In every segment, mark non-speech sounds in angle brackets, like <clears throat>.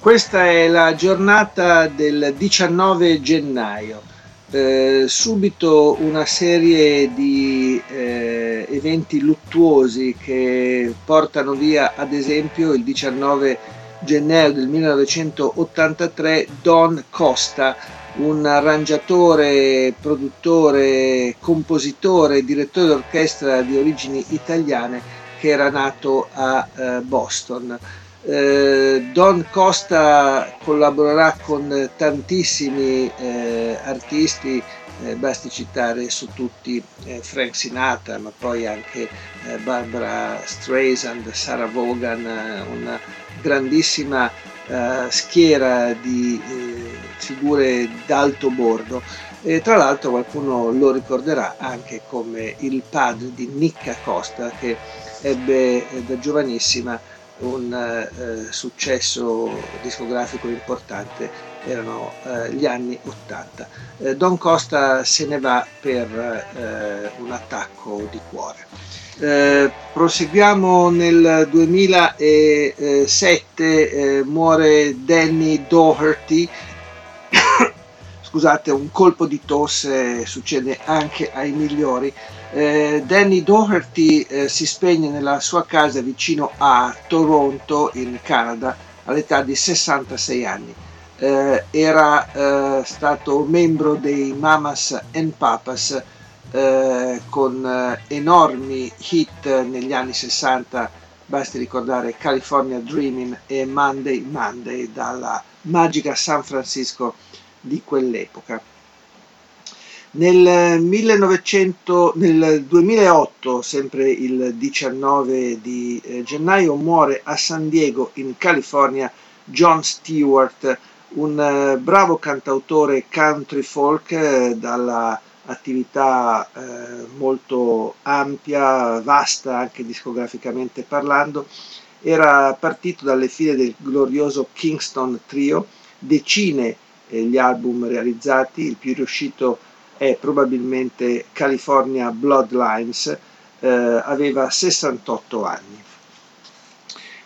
Questa è la giornata del 19 gennaio. Eh, subito una serie di eh, eventi luttuosi che portano via ad esempio il 19 gennaio del 1983 Don Costa, un arrangiatore, produttore, compositore, direttore d'orchestra di origini italiane che era nato a eh, Boston. Eh, Don Costa collaborerà con tantissimi eh, artisti, eh, basti citare su tutti Frank Sinatra, ma poi anche Barbara Streisand, Sarah Vaughan, una grandissima schiera di figure d'alto bordo. E tra l'altro qualcuno lo ricorderà anche come il padre di Nicca Costa che ebbe da giovanissima un eh, successo discografico importante erano eh, gli anni 80. Eh, Don Costa se ne va per eh, un attacco di cuore. Eh, proseguiamo nel 2007, eh, muore Danny Doherty. Scusate, un colpo di tosse succede anche ai migliori. Eh, Danny Doherty eh, si spegne nella sua casa vicino a Toronto in Canada all'età di 66 anni. Eh, era eh, stato membro dei Mamas and Papas eh, con eh, enormi hit negli anni 60, basti ricordare California Dreaming e Monday Monday dalla magica San Francisco di quell'epoca. Nel, 1900, nel 2008, sempre il 19 di eh, gennaio, muore a San Diego, in California, John Stewart, un eh, bravo cantautore country folk eh, dalla attività eh, molto ampia, vasta anche discograficamente parlando. Era partito dalle file del glorioso Kingston Trio, decine eh, gli album realizzati, il più riuscito è probabilmente California Bloodlines, eh, aveva 68 anni.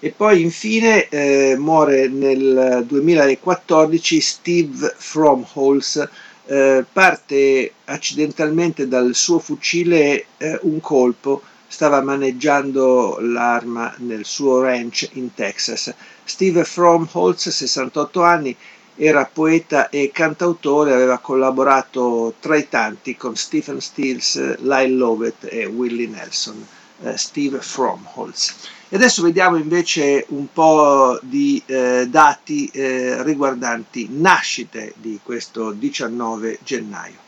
E poi infine eh, muore nel 2014 Steve Fromholz, eh, parte accidentalmente dal suo fucile eh, un colpo, stava maneggiando l'arma nel suo ranch in Texas. Steve Fromholz, 68 anni, era poeta e cantautore, aveva collaborato tra i tanti con Stephen Stills, Lyle Lovett e Willie Nelson, eh, Steve Fromholz. E adesso vediamo invece un po' di eh, dati eh, riguardanti nascite di questo 19 gennaio.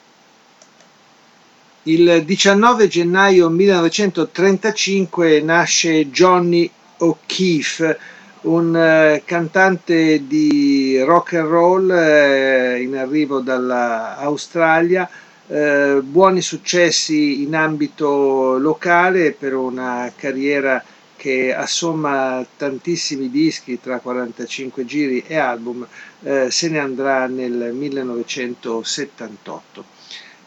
Il 19 gennaio 1935 nasce Johnny O'Keefe, un eh, cantante di rock and roll eh, in arrivo dall'Australia, eh, buoni successi in ambito locale per una carriera che assomma tantissimi dischi tra 45 giri e album, eh, se ne andrà nel 1978.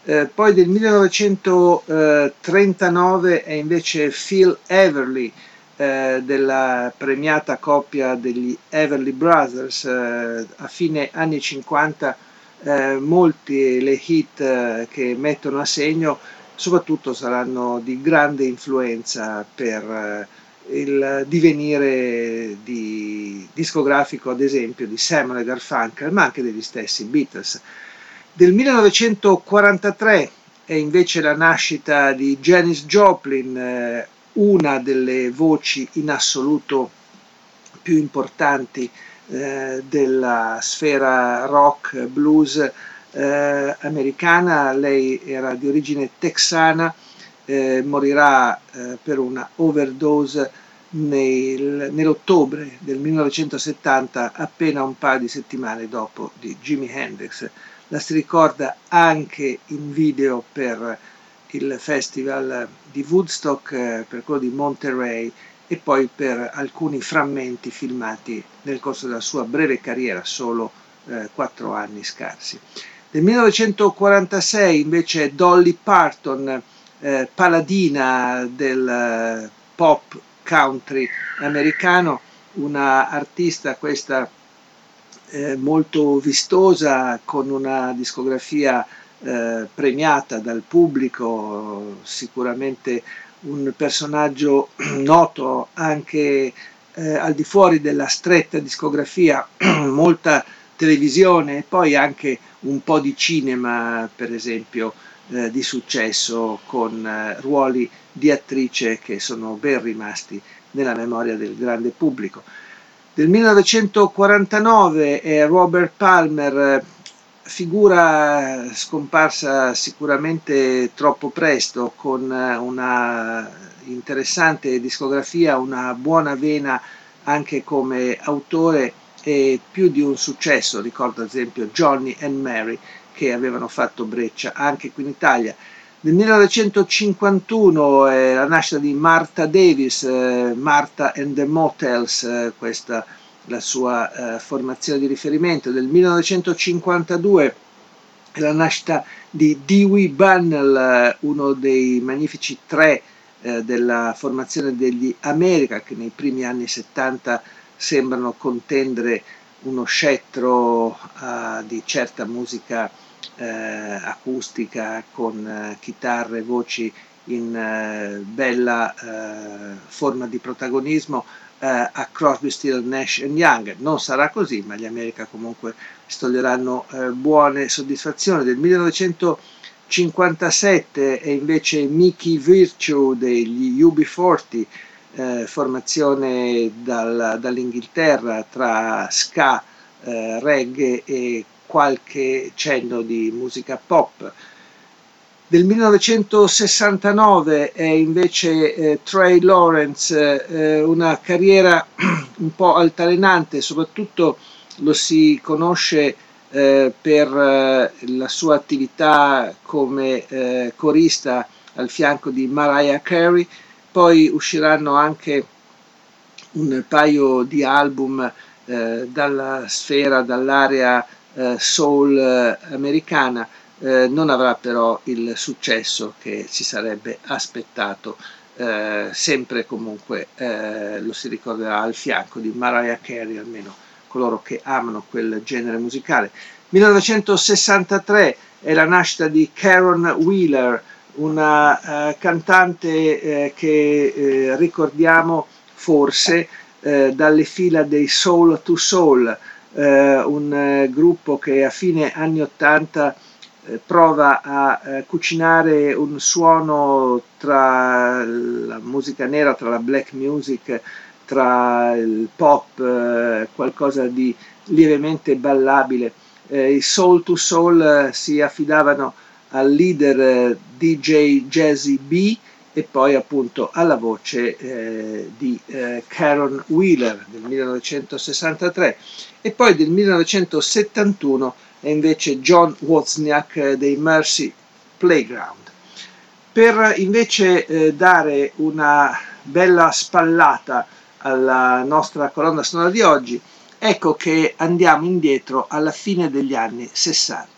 Eh, poi del 1939 è invece Phil Everly, eh, della premiata coppia degli Everly Brothers eh, a fine anni 50 eh, molti le hit eh, che mettono a segno soprattutto saranno di grande influenza per eh, il divenire di discografico ad esempio di Samuel Garfunkel ma anche degli stessi Beatles. Del 1943 è invece la nascita di Janis Joplin una delle voci in assoluto più importanti eh, della sfera rock blues eh, americana. Lei era di origine texana, eh, morirà eh, per una overdose nel, nell'ottobre del 1970, appena un paio di settimane dopo di Jimi Hendrix. La si ricorda anche in video per il festival di Woodstock, eh, per quello di Monterey e poi per alcuni frammenti filmati nel corso della sua breve carriera, solo eh, quattro anni scarsi. Nel 1946 invece Dolly Parton, eh, paladina del eh, pop country americano, una artista questa eh, molto vistosa, con una discografia eh, premiata dal pubblico, sicuramente un personaggio <clears throat> noto anche eh, al di fuori della stretta discografia, <clears throat> molta televisione e poi anche un po' di cinema, per esempio, eh, di successo con eh, ruoli di attrice che sono ben rimasti nella memoria del grande pubblico. Del 1949 è Robert Palmer, figura scomparsa sicuramente troppo presto, con una interessante discografia, una buona vena anche come autore e più di un successo, ricordo ad esempio Johnny and Mary che avevano fatto breccia anche qui in Italia. Nel 1951 è la nascita di Martha Davis, eh, Martha and the Motels, eh, questa la sua eh, formazione di riferimento. Nel 1952 è la nascita di Dewey Bunnell, eh, uno dei magnifici tre eh, della formazione degli America che nei primi anni 70 sembrano contendere uno scettro uh, di certa musica uh, acustica con uh, chitarre, voci in bella forma di protagonismo a Crosby, Still, Nash Young. Non sarà così, ma gli America comunque stoglieranno buone soddisfazioni. Del 1957 è invece Mickey Virtue degli UB40 eh, formazione dal, dall'Inghilterra tra ska, eh, reggae e qualche cenno di musica pop. Del 1969 è invece eh, Trey Lawrence, eh, una carriera <clears throat> un po' altalenante, soprattutto lo si conosce eh, per eh, la sua attività come eh, corista al fianco di Mariah Carey, poi usciranno anche un paio di album eh, dalla sfera, dall'area soul americana, eh, non avrà però il successo che si sarebbe aspettato, eh, sempre comunque eh, lo si ricorderà al fianco di Mariah Carey, almeno coloro che amano quel genere musicale. 1963 è la nascita di Karen Wheeler, una uh, cantante eh, che eh, ricordiamo forse eh, dalle fila dei Soul to Soul, eh, un eh, gruppo che a fine anni 80 prova a cucinare un suono tra la musica nera, tra la black music, tra il pop, qualcosa di lievemente ballabile. I Soul to Soul si affidavano al leader eh, DJ Jazzy B e poi appunto alla voce eh, di eh, Karen Wheeler del 1963 e poi del 1971 è invece John Wozniak eh, dei Mercy Playground. Per invece eh, dare una bella spallata alla nostra colonna sonora di oggi, ecco che andiamo indietro alla fine degli anni 60.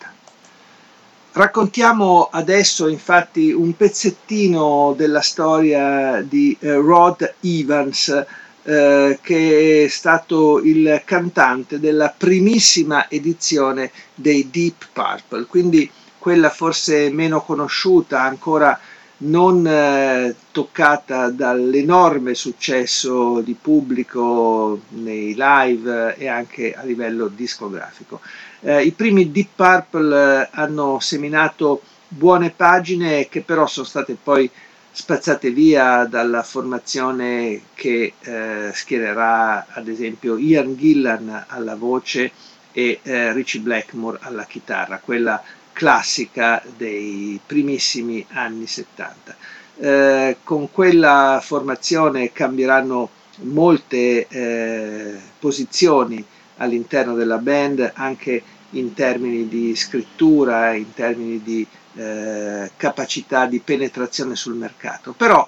Raccontiamo adesso infatti un pezzettino della storia di eh, Rod Evans, eh, che è stato il cantante della primissima edizione dei Deep Purple, quindi quella forse meno conosciuta, ancora non eh, toccata dall'enorme successo di pubblico nei live e anche a livello discografico. Eh, I primi Deep Purple eh, hanno seminato buone pagine che però sono state poi spazzate via dalla formazione che eh, schiererà ad esempio Ian Gillan alla voce e eh, Richie Blackmore alla chitarra, quella classica dei primissimi anni 70. Eh, con quella formazione cambieranno molte eh, posizioni all'interno della band anche in termini di scrittura, in termini di eh, capacità di penetrazione sul mercato. Però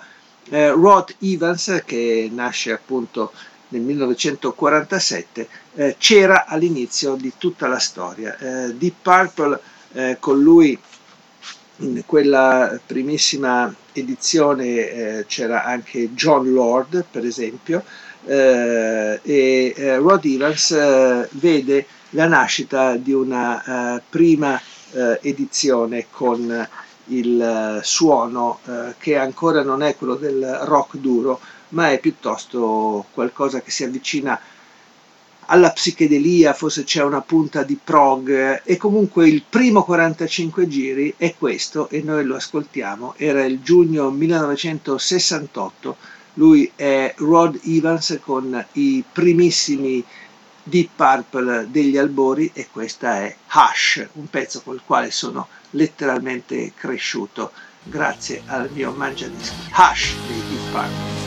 eh, Rod Evans, che nasce appunto nel 1947, eh, c'era all'inizio di tutta la storia. Eh, Deep Purple eh, con lui in quella primissima edizione eh, c'era anche John Lord, per esempio, eh, e eh, Rod Evans eh, vede la nascita di una eh, prima eh, edizione con il suono che ancora non è quello del rock duro, ma è piuttosto qualcosa che si avvicina a alla psichedelia, forse c'è una punta di prog e comunque il primo 45 giri è questo e noi lo ascoltiamo, era il giugno 1968, lui è Rod Evans con i primissimi Deep Purple degli albori e questa è Hush, un pezzo col quale sono letteralmente cresciuto grazie al mio mangiadischi. Hush dei Deep Purple.